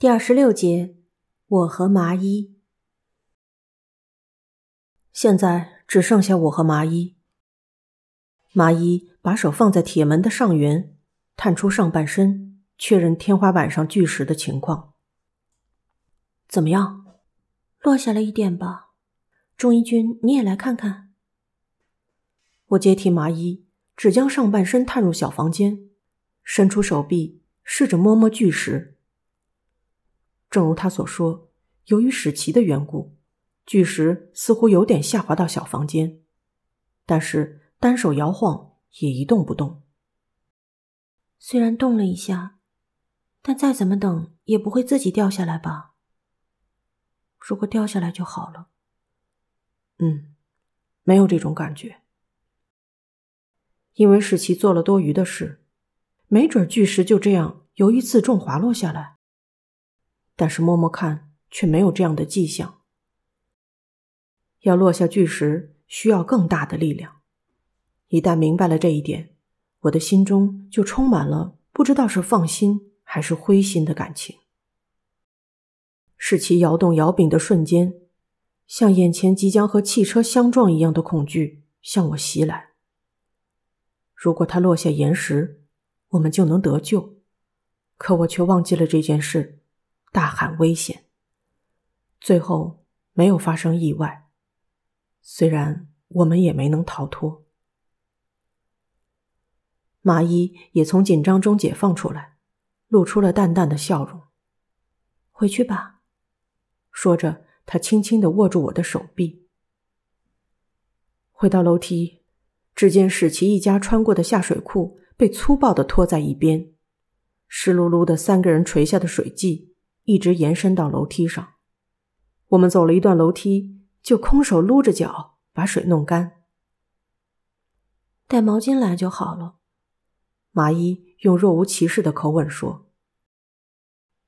第二十六节，我和麻衣。现在只剩下我和麻衣。麻衣把手放在铁门的上缘，探出上半身，确认天花板上巨石的情况。怎么样？落下了一点吧。钟义军，你也来看看。我接替麻衣，只将上半身探入小房间，伸出手臂，试着摸摸巨石。正如他所说，由于史奇的缘故，巨石似乎有点下滑到小房间，但是单手摇晃也一动不动。虽然动了一下，但再怎么等也不会自己掉下来吧？如果掉下来就好了。嗯，没有这种感觉，因为史奇做了多余的事，没准巨石就这样由于自重滑落下来。但是摸摸看，却没有这样的迹象。要落下巨石，需要更大的力量。一旦明白了这一点，我的心中就充满了不知道是放心还是灰心的感情。是其摇动摇柄的瞬间，像眼前即将和汽车相撞一样的恐惧向我袭来。如果他落下岩石，我们就能得救。可我却忘记了这件事。大喊危险，最后没有发生意外，虽然我们也没能逃脱。麻衣也从紧张中解放出来，露出了淡淡的笑容。回去吧，说着，他轻轻的握住我的手臂。回到楼梯，只见史奇一家穿过的下水库被粗暴的拖在一边，湿漉漉的三个人垂下的水迹。一直延伸到楼梯上，我们走了一段楼梯，就空手撸着脚把水弄干。带毛巾来就好了。麻衣用若无其事的口吻说：“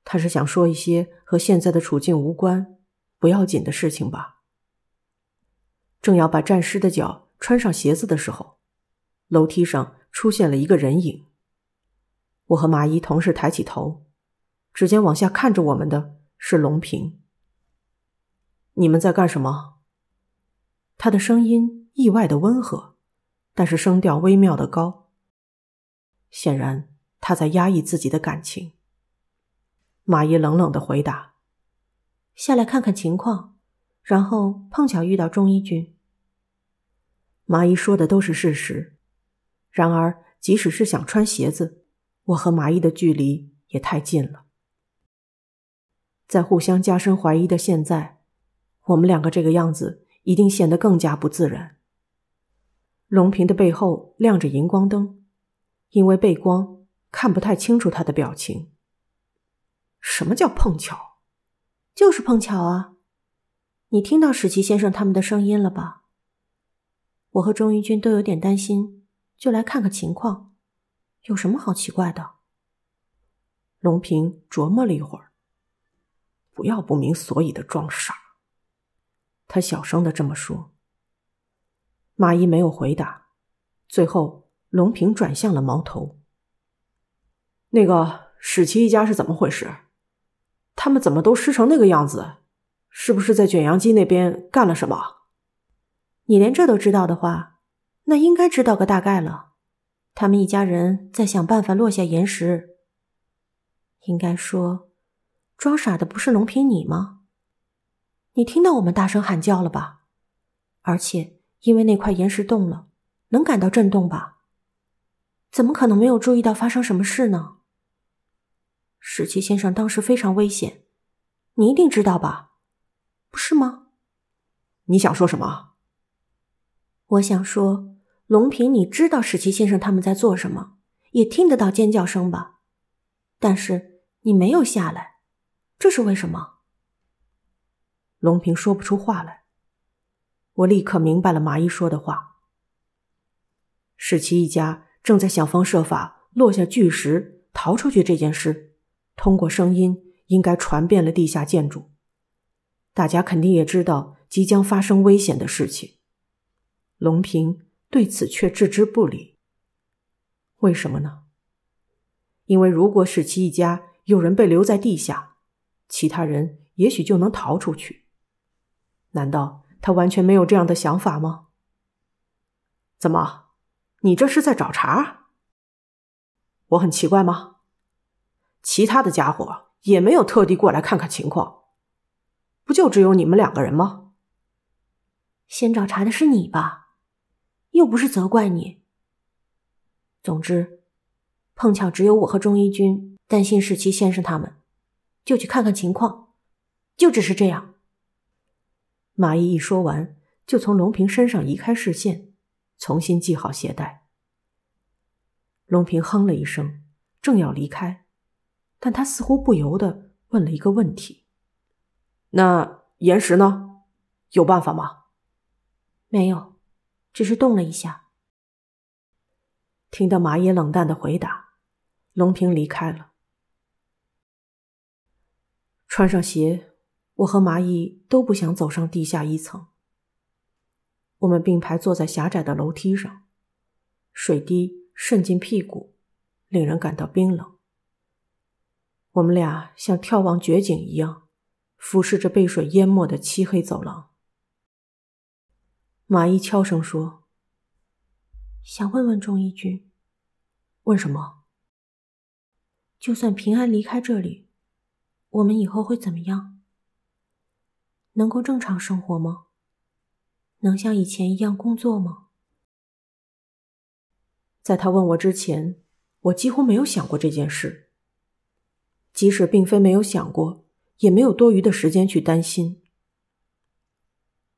他是想说一些和现在的处境无关、不要紧的事情吧？”正要把沾湿的脚穿上鞋子的时候，楼梯上出现了一个人影。我和麻衣同时抬起头。只见往下看着我们的是龙平。你们在干什么？他的声音意外的温和，但是声调微妙的高。显然他在压抑自己的感情。马爷冷冷的回答：“下来看看情况，然后碰巧遇到钟一军。”麻衣说的都是事实。然而，即使是想穿鞋子，我和麻衣的距离也太近了。在互相加深怀疑的现在，我们两个这个样子一定显得更加不自然。龙平的背后亮着荧光灯，因为背光看不太清楚他的表情。什么叫碰巧？就是碰巧啊！你听到史奇先生他们的声音了吧？我和钟义军都有点担心，就来看看情况。有什么好奇怪的？龙平琢磨了一会儿。不要不明所以的装傻。他小声的这么说。马伊没有回答。最后，龙平转向了矛头。那个史奇一家是怎么回事？他们怎么都湿成那个样子？是不是在卷扬机那边干了什么？你连这都知道的话，那应该知道个大概了。他们一家人在想办法落下岩石。应该说。装傻的不是龙平你吗？你听到我们大声喊叫了吧？而且因为那块岩石动了，能感到震动吧？怎么可能没有注意到发生什么事呢？史奇先生当时非常危险，你一定知道吧？不是吗？你想说什么？我想说，龙平，你知道史奇先生他们在做什么，也听得到尖叫声吧？但是你没有下来。这是为什么？龙平说不出话来。我立刻明白了麻衣说的话。史奇一家正在想方设法落下巨石逃出去这件事，通过声音应该传遍了地下建筑，大家肯定也知道即将发生危险的事情。龙平对此却置之不理。为什么呢？因为如果史奇一家有人被留在地下，其他人也许就能逃出去。难道他完全没有这样的想法吗？怎么，你这是在找茬？我很奇怪吗？其他的家伙也没有特地过来看看情况，不就只有你们两个人吗？先找茬的是你吧，又不是责怪你。总之，碰巧只有我和钟一军担心史奇先生他们，就去看看情况，就只是这样。马毅一说完，就从龙平身上移开视线，重新系好鞋带。龙平哼了一声，正要离开，但他似乎不由得问了一个问题：“那岩石呢？有办法吗？”“没有，只是动了一下。”听到马野冷淡的回答，龙平离开了。穿上鞋。我和麻衣都不想走上地下一层。我们并排坐在狭窄的楼梯上，水滴渗进屁股，令人感到冰冷。我们俩像眺望绝景一样，俯视着被水淹没的漆黑走廊。马伊悄声说：“想问问钟义军，问什么？就算平安离开这里，我们以后会怎么样？”能够正常生活吗？能像以前一样工作吗？在他问我之前，我几乎没有想过这件事。即使并非没有想过，也没有多余的时间去担心。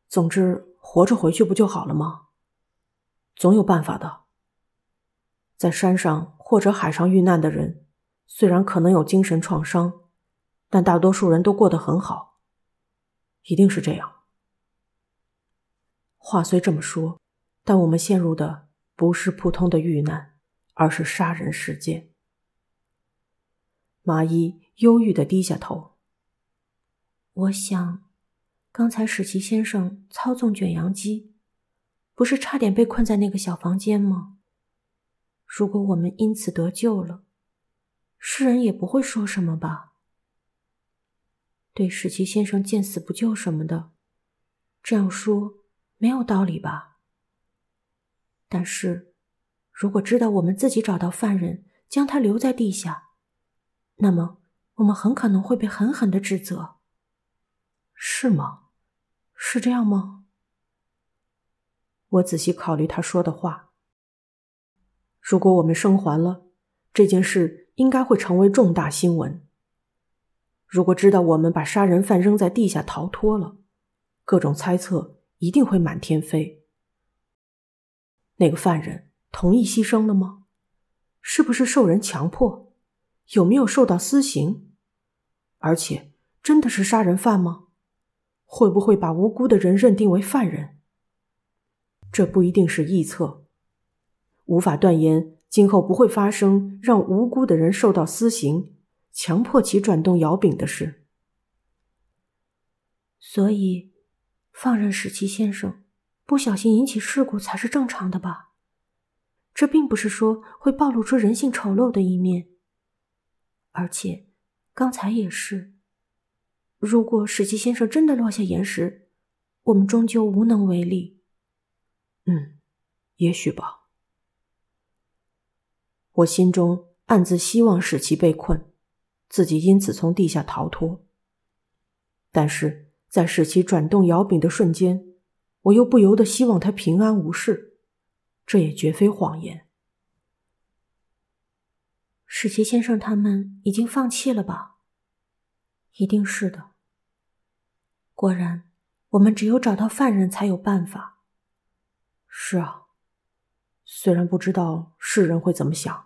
总之，活着回去不就好了吗？总有办法的。在山上或者海上遇难的人，虽然可能有精神创伤，但大多数人都过得很好。一定是这样。话虽这么说，但我们陷入的不是普通的遇难，而是杀人事件。麻衣忧郁的低下头。我想，刚才史奇先生操纵卷扬机，不是差点被困在那个小房间吗？如果我们因此得救了，世人也不会说什么吧。对史奇先生见死不救什么的，这样说没有道理吧？但是，如果知道我们自己找到犯人，将他留在地下，那么我们很可能会被狠狠的指责，是吗？是这样吗？我仔细考虑他说的话。如果我们生还了，这件事应该会成为重大新闻。如果知道我们把杀人犯扔在地下逃脱了，各种猜测一定会满天飞。那个犯人同意牺牲了吗？是不是受人强迫？有没有受到私刑？而且真的是杀人犯吗？会不会把无辜的人认定为犯人？这不一定是臆测，无法断言今后不会发生让无辜的人受到私刑。强迫其转动摇柄的事，所以放任史奇先生不小心引起事故才是正常的吧？这并不是说会暴露出人性丑陋的一面。而且刚才也是，如果史奇先生真的落下岩石，我们终究无能为力。嗯，也许吧。我心中暗自希望史奇被困。自己因此从地下逃脱，但是在使其转动摇柄的瞬间，我又不由得希望他平安无事，这也绝非谎言。史奇先生他们已经放弃了吧？一定是的。果然，我们只有找到犯人才有办法。是啊，虽然不知道世人会怎么想。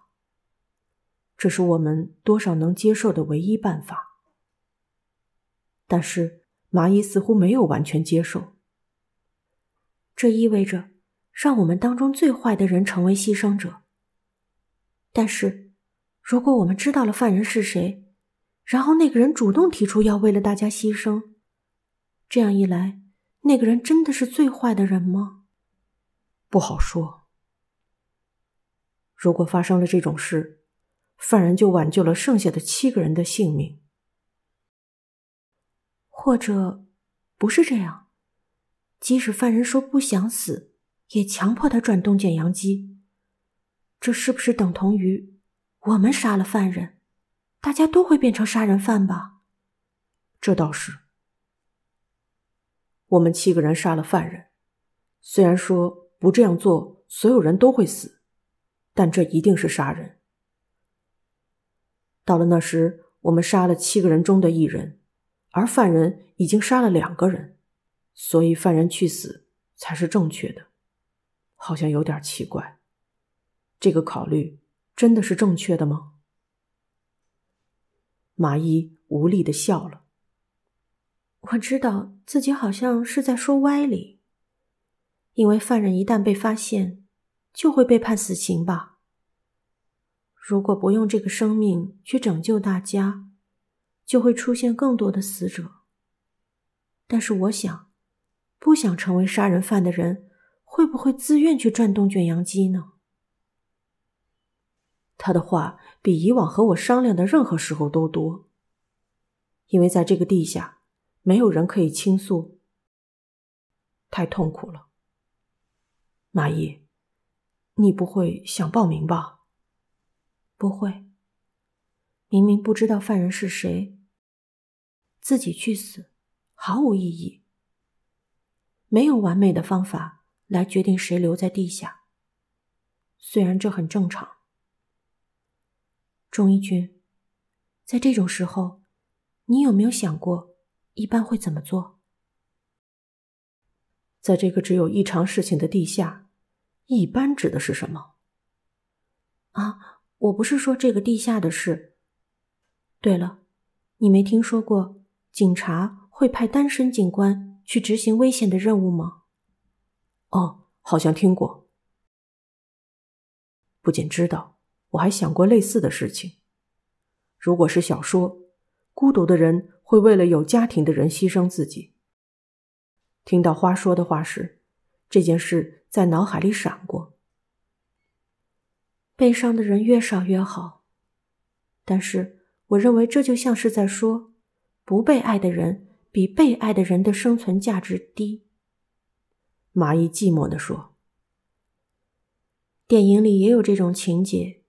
这是我们多少能接受的唯一办法，但是麻衣似乎没有完全接受。这意味着让我们当中最坏的人成为牺牲者。但是，如果我们知道了犯人是谁，然后那个人主动提出要为了大家牺牲，这样一来，那个人真的是最坏的人吗？不好说。如果发生了这种事。犯人就挽救了剩下的七个人的性命。或者不是这样。即使犯人说不想死，也强迫他转动卷扬机，这是不是等同于我们杀了犯人？大家都会变成杀人犯吧？这倒是。我们七个人杀了犯人，虽然说不这样做所有人都会死，但这一定是杀人。到了那时，我们杀了七个人中的一人，而犯人已经杀了两个人。所以犯人去死才是正确的，好像有点奇怪。这个考虑真的是正确的吗？麻衣无力的笑了。我知道自己好像是在说歪理，因为犯人一旦被发现，就会被判死刑吧。如果不用这个生命去拯救大家，就会出现更多的死者。但是我想。不想成为杀人犯的人，会不会自愿去转动卷扬机呢？他的话比以往和我商量的任何时候都多，因为在这个地下，没有人可以倾诉。太痛苦了，马姨，你不会想报名吧？不会。明明不知道犯人是谁，自己去死，毫无意义。没有完美的方法来决定谁留在地下，虽然这很正常。钟义军，在这种时候，你有没有想过一般会怎么做？在这个只有异常事情的地下，一般指的是什么？啊，我不是说这个地下的事。对了，你没听说过警察会派单身警官？去执行危险的任务吗？哦，好像听过。不仅知道，我还想过类似的事情。如果是小说，孤独的人会为了有家庭的人牺牲自己。听到花说的话时，这件事在脑海里闪过。悲伤的人越少越好，但是我认为这就像是在说，不被爱的人。比被爱的人的生存价值低。蚂蚁寂寞地说：“电影里也有这种情节，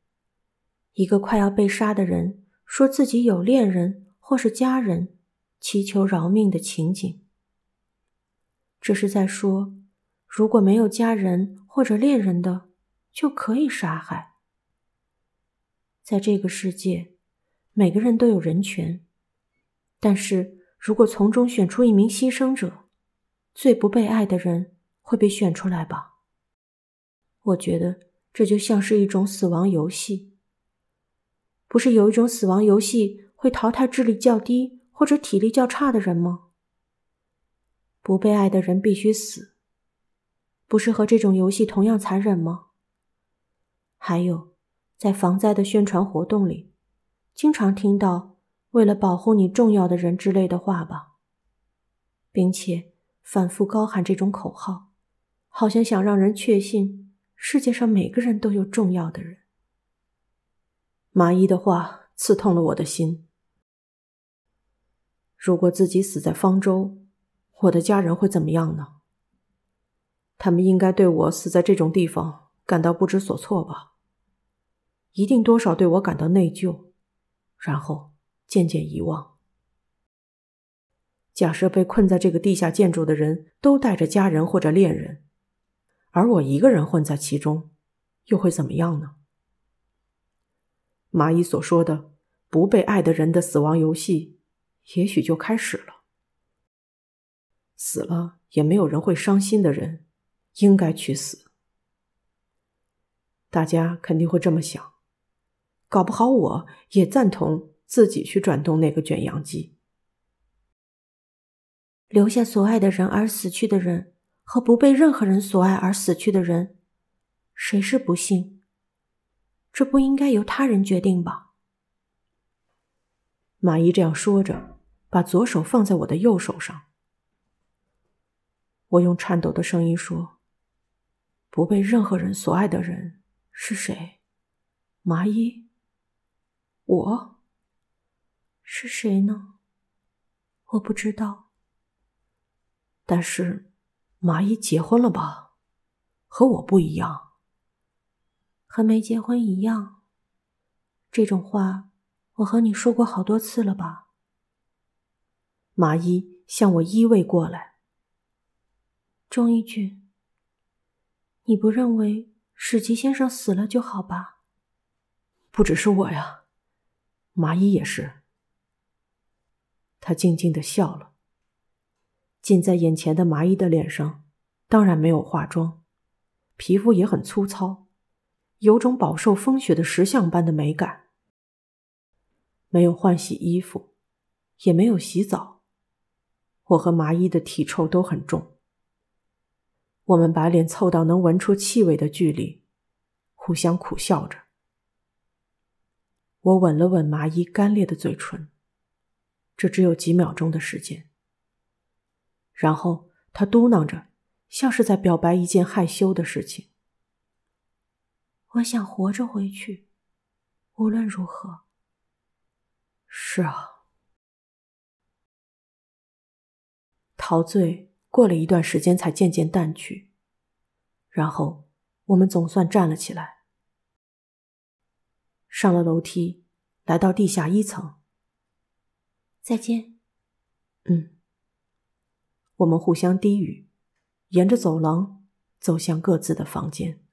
一个快要被杀的人说自己有恋人或是家人，祈求饶命的情景。这是在说，如果没有家人或者恋人的，就可以杀害。在这个世界，每个人都有人权，但是。”如果从中选出一名牺牲者，最不被爱的人会被选出来吧？我觉得这就像是一种死亡游戏。不是有一种死亡游戏会淘汰智力较低或者体力较差的人吗？不被爱的人必须死，不是和这种游戏同样残忍吗？还有，在防灾的宣传活动里，经常听到。为了保护你重要的人之类的话吧，并且反复高喊这种口号，好像想让人确信世界上每个人都有重要的人。麻衣的话刺痛了我的心。如果自己死在方舟，我的家人会怎么样呢？他们应该对我死在这种地方感到不知所措吧？一定多少对我感到内疚，然后。渐渐遗忘。假设被困在这个地下建筑的人都带着家人或者恋人，而我一个人混在其中，又会怎么样呢？蚂蚁所说的不被爱的人的死亡游戏，也许就开始了。死了也没有人会伤心的人，应该去死。大家肯定会这么想，搞不好我也赞同。自己去转动那个卷扬机，留下所爱的人而死去的人，和不被任何人所爱而死去的人，谁是不幸？这不应该由他人决定吧？马伊这样说着，把左手放在我的右手上。我用颤抖的声音说：“不被任何人所爱的人是谁？麻衣，我。”是谁呢？我不知道。但是，麻衣结婚了吧？和我不一样。和没结婚一样。这种话，我和你说过好多次了吧？麻衣向我依偎过来。钟义俊，你不认为史吉先生死了就好吧？不只是我呀，麻衣也是。他静静的笑了。近在眼前的麻衣的脸上，当然没有化妆，皮肤也很粗糙。有种饱受风雪的石像般的美感。没有换洗衣服，也没有洗澡。我和麻衣的体臭都很重。我们把脸凑到能闻出气味的距离，互相苦笑着。我吻了吻麻衣干裂的嘴唇，这只有几秒钟的时间。然后他嘟囔着，像是在表白一件害羞的事情。我想活着回去，无论如何。是啊。陶醉过了一段时间才渐渐淡去，然后我们总算站了起来，上了楼梯，来到地下一层。再见。嗯。我们互相低语，沿着走廊走向各自的房间。